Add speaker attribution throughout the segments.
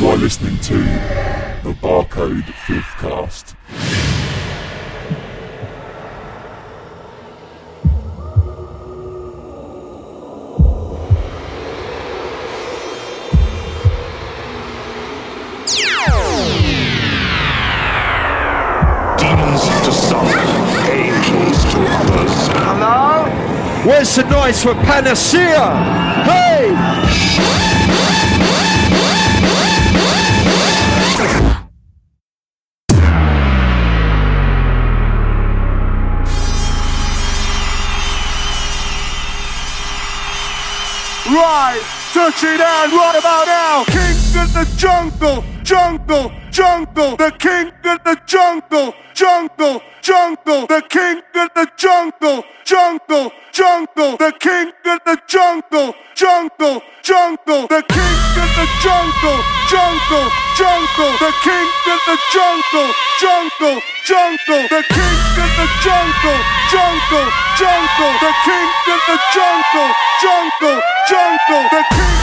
Speaker 1: You are listening to the Barcode Filthcast.
Speaker 2: Demons to some, angels to others.
Speaker 3: Hello?
Speaker 4: Where's the noise for Panacea? Hey!
Speaker 3: Right, touching down right about now. King of the jungle, jungle, jungle. The king of the jungle, jungle, jungle. The king of the jungle, jungle, jungle. The king of the jungle, jungle, jungle. The king of the jungle, jungle, jungle. The king of the jungle, jungle, jungle. The king of the jungle, jungle, jungle. The king of the jungle, jungle, jungle. The king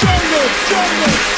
Speaker 3: jungle, jungle,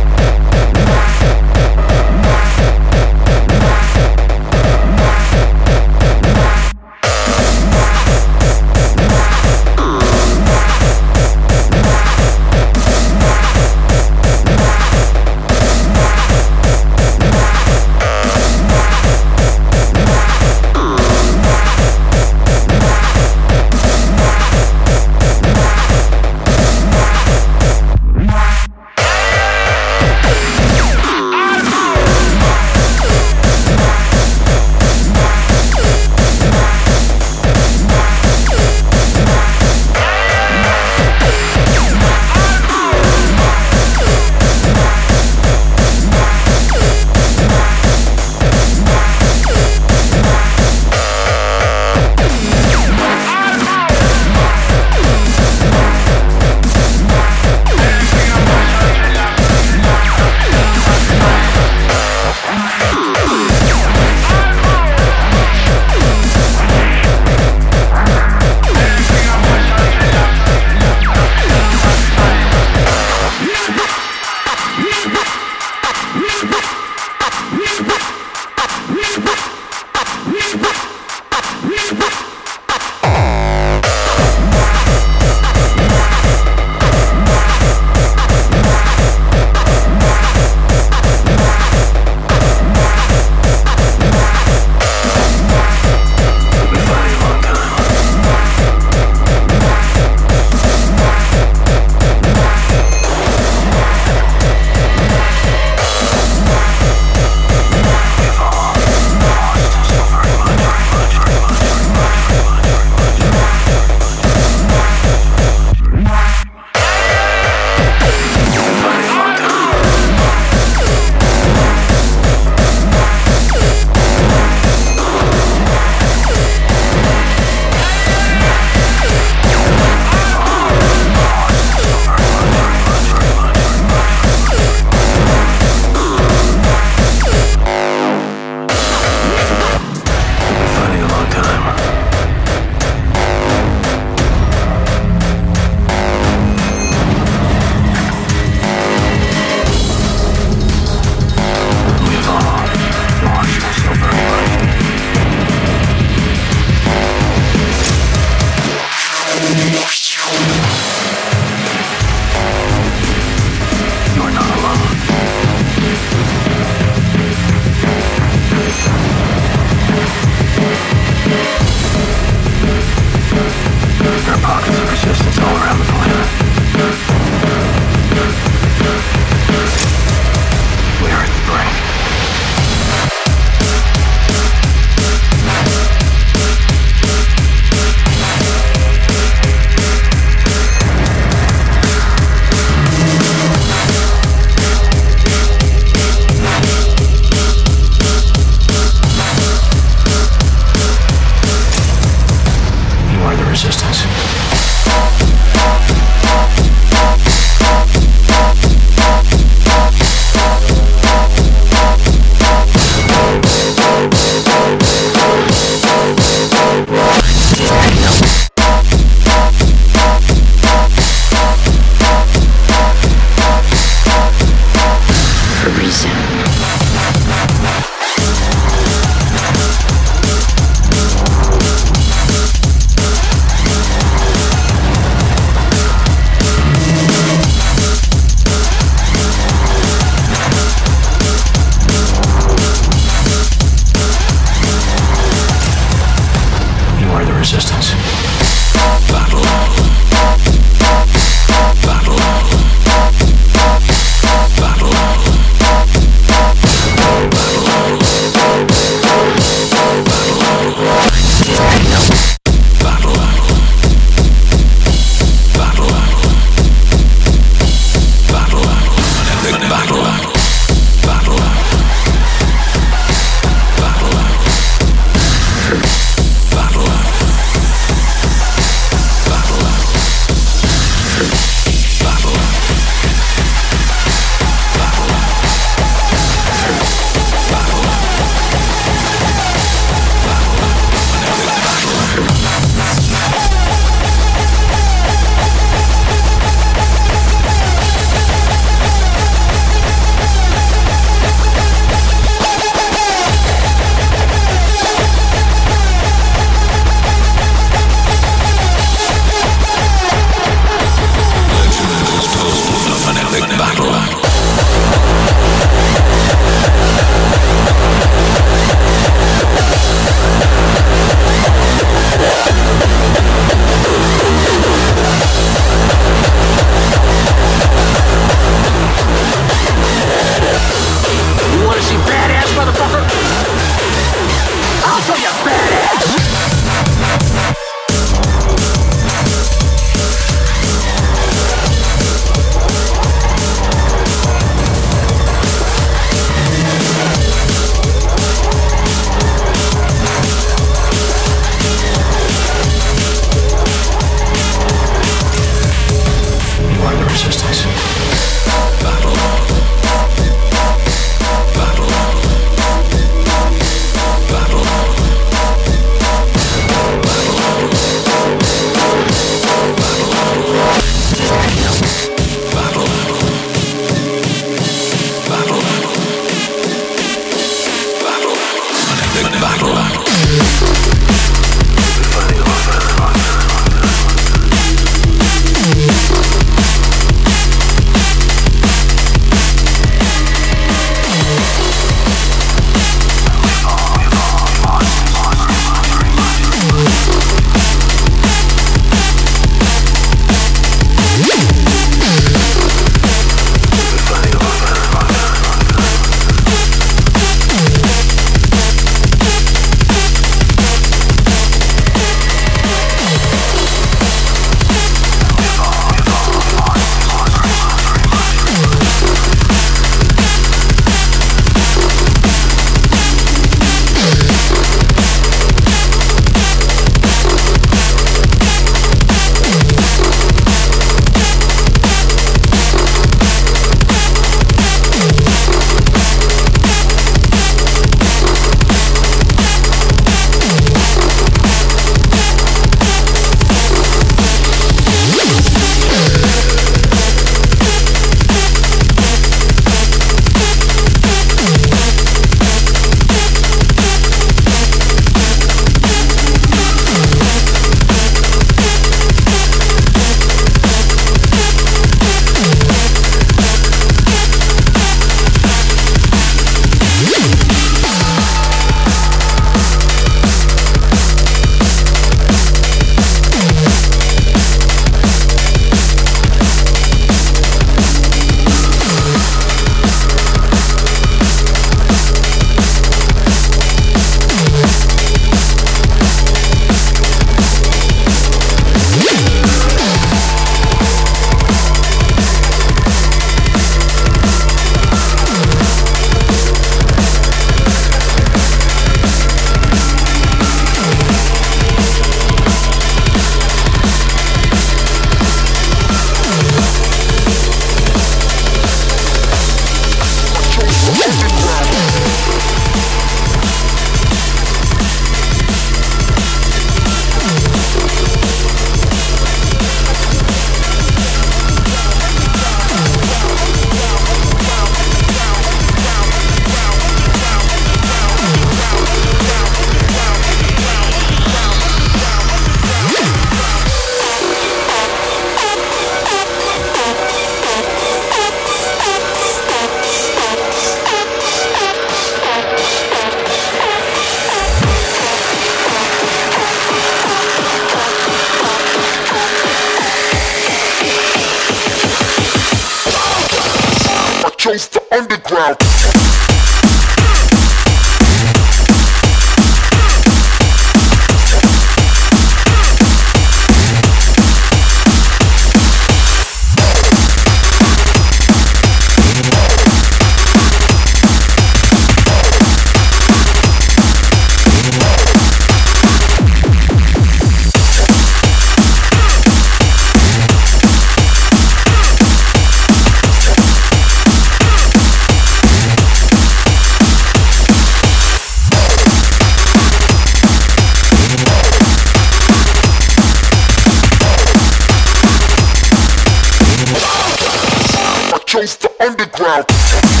Speaker 2: chose the underground.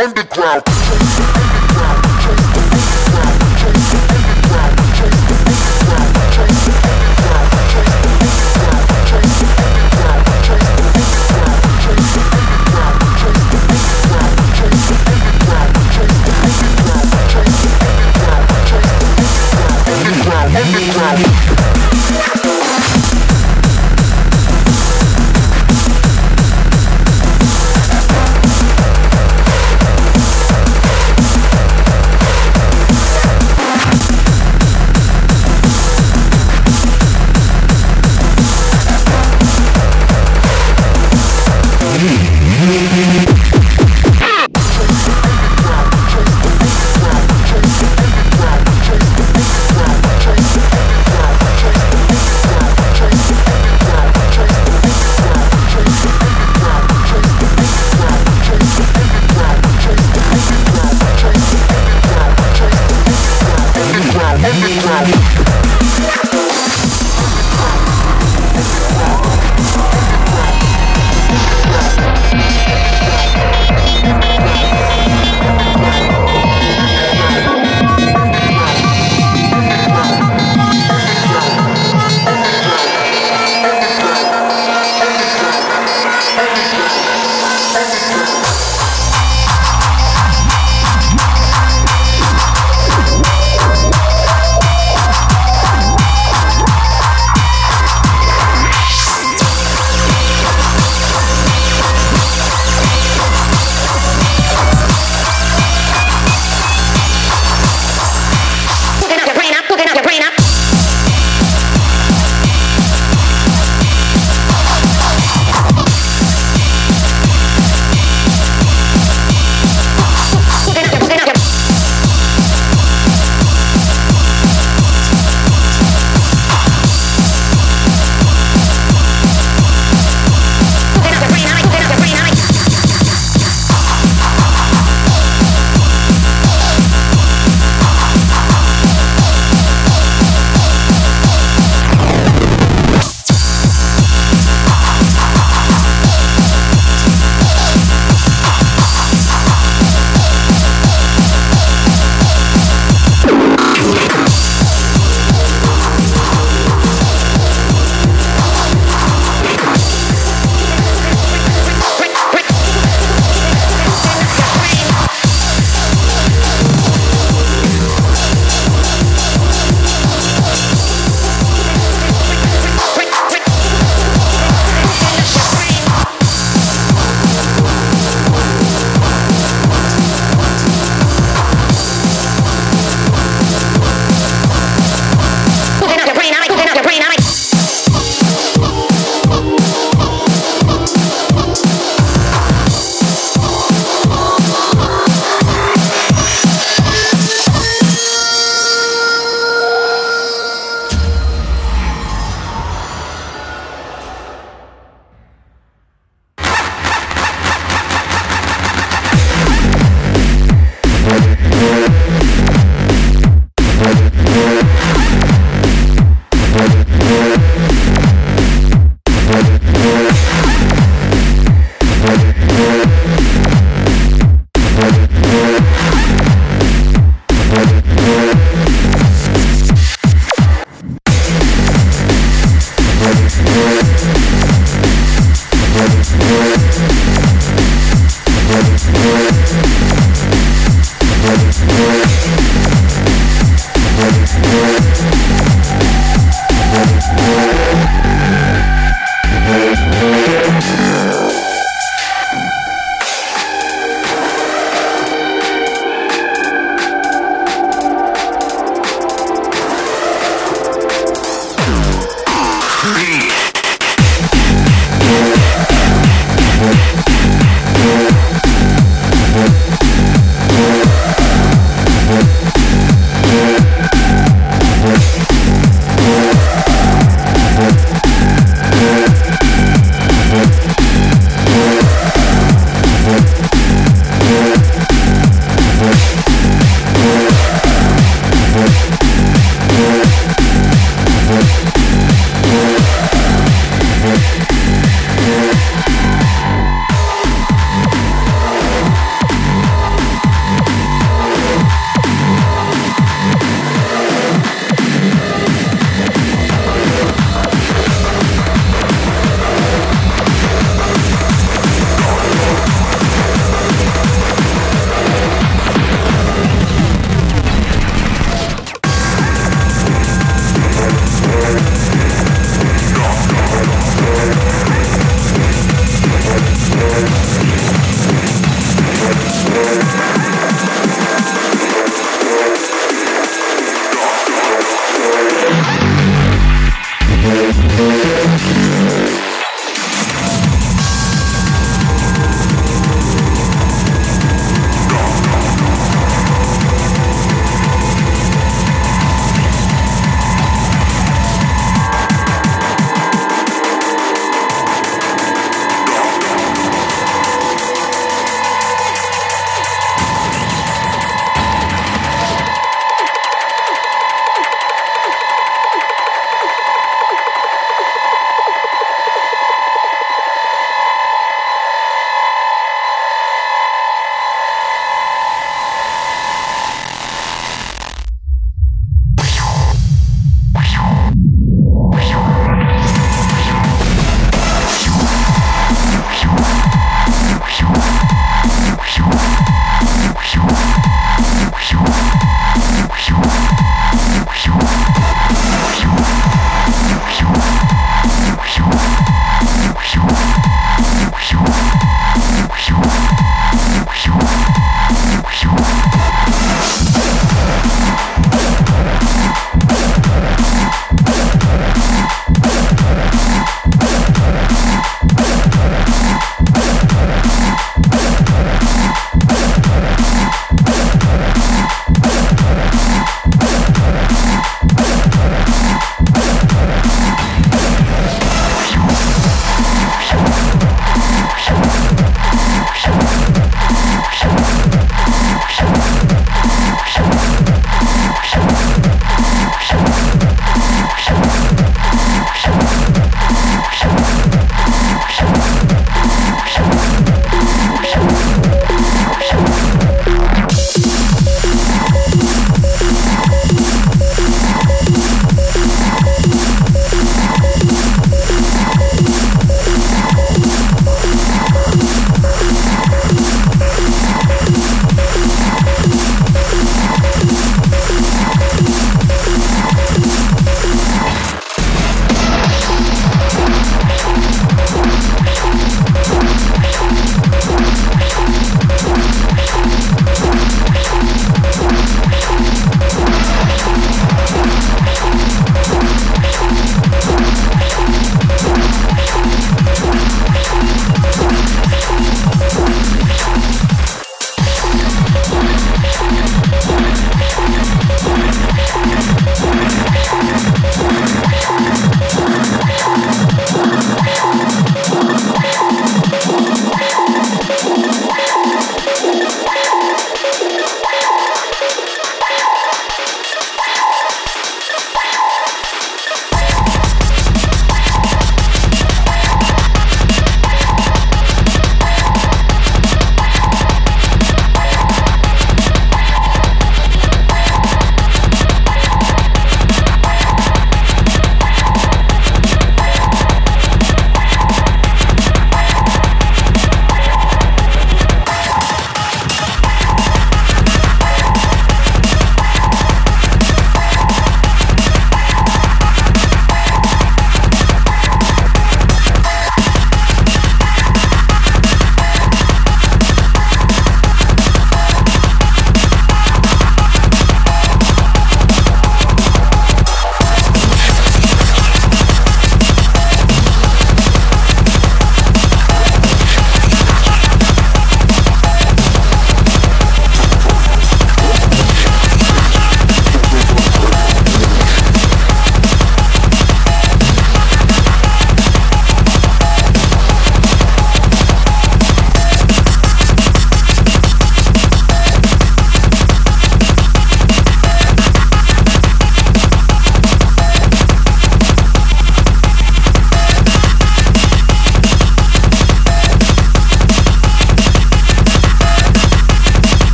Speaker 2: Underground,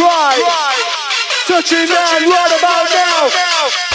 Speaker 4: right. Touching down right about now.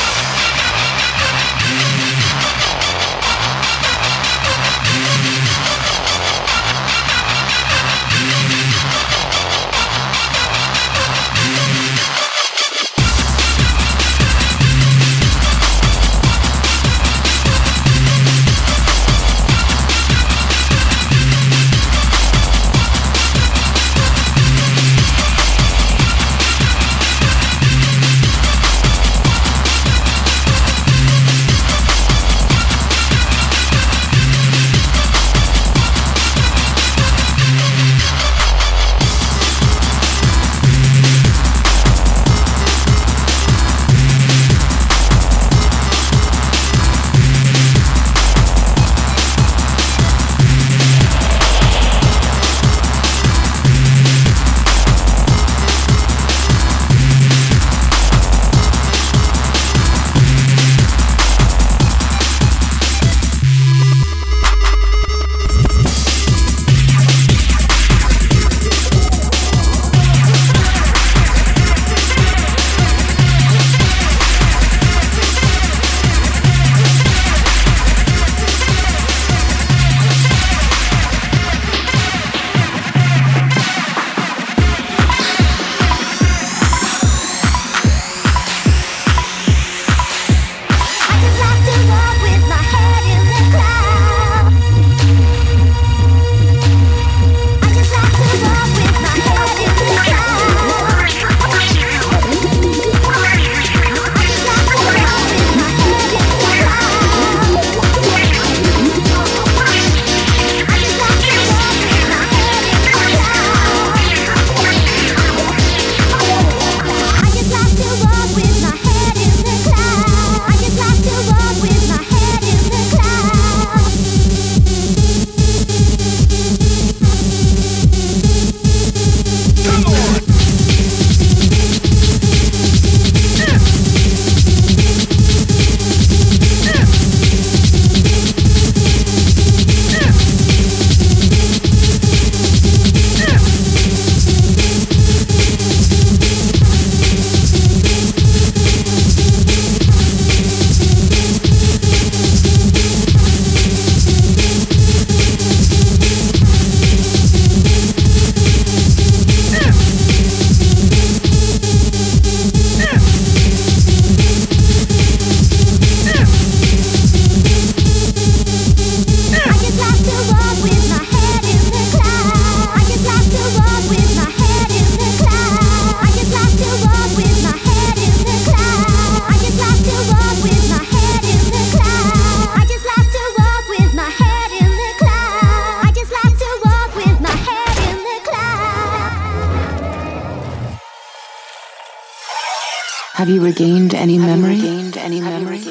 Speaker 5: Have you regained any memory?
Speaker 6: Regained any memory?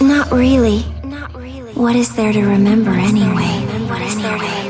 Speaker 6: Not really. Not really. What is there to remember anyway? What is there to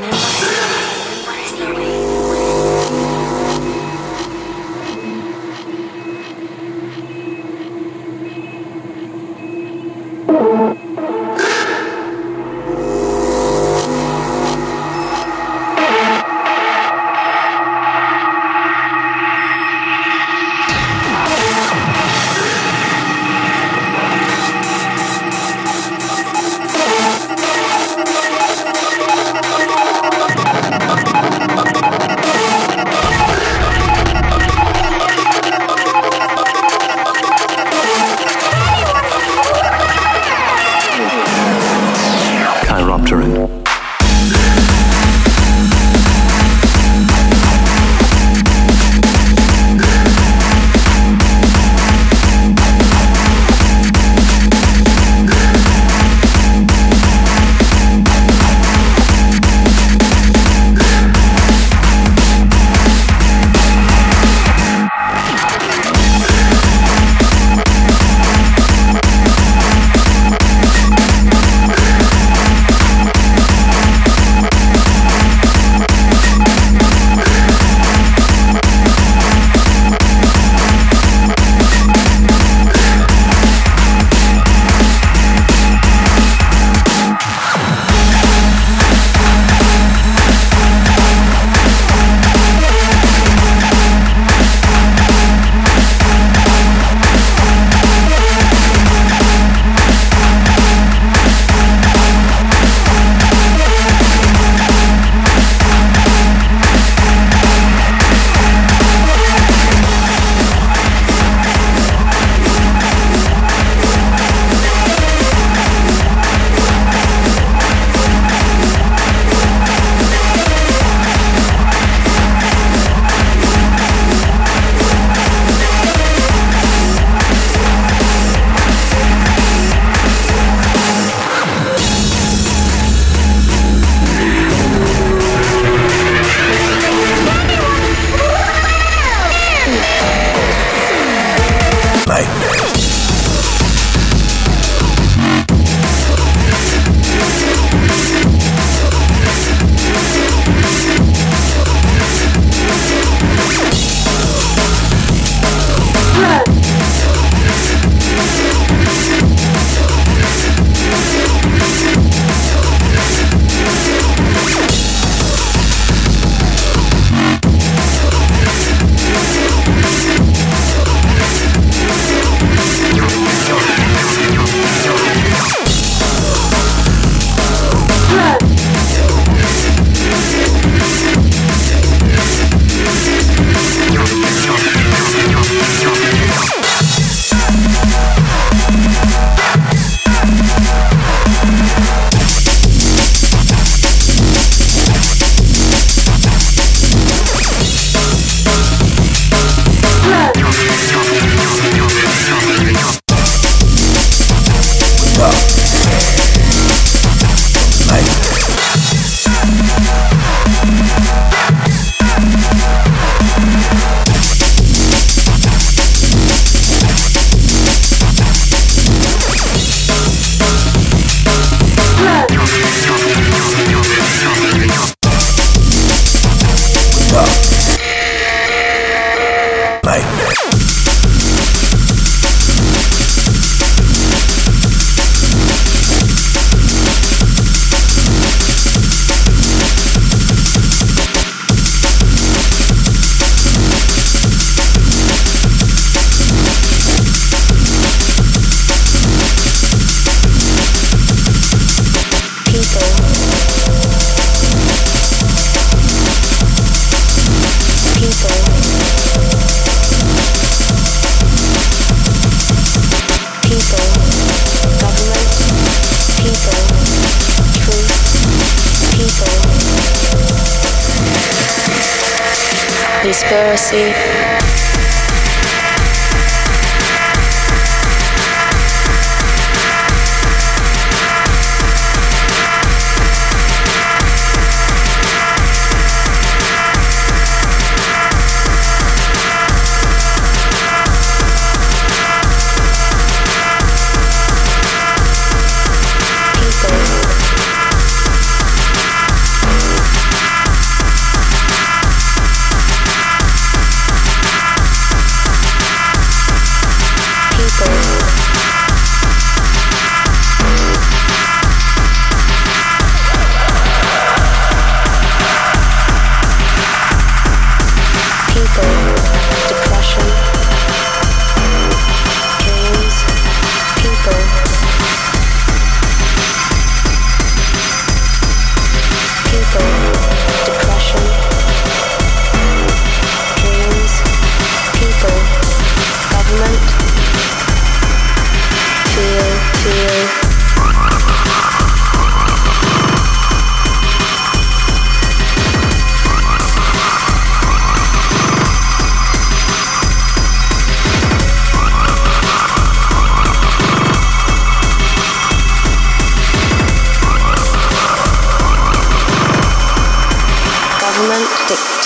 Speaker 7: conspiracy.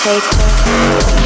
Speaker 1: take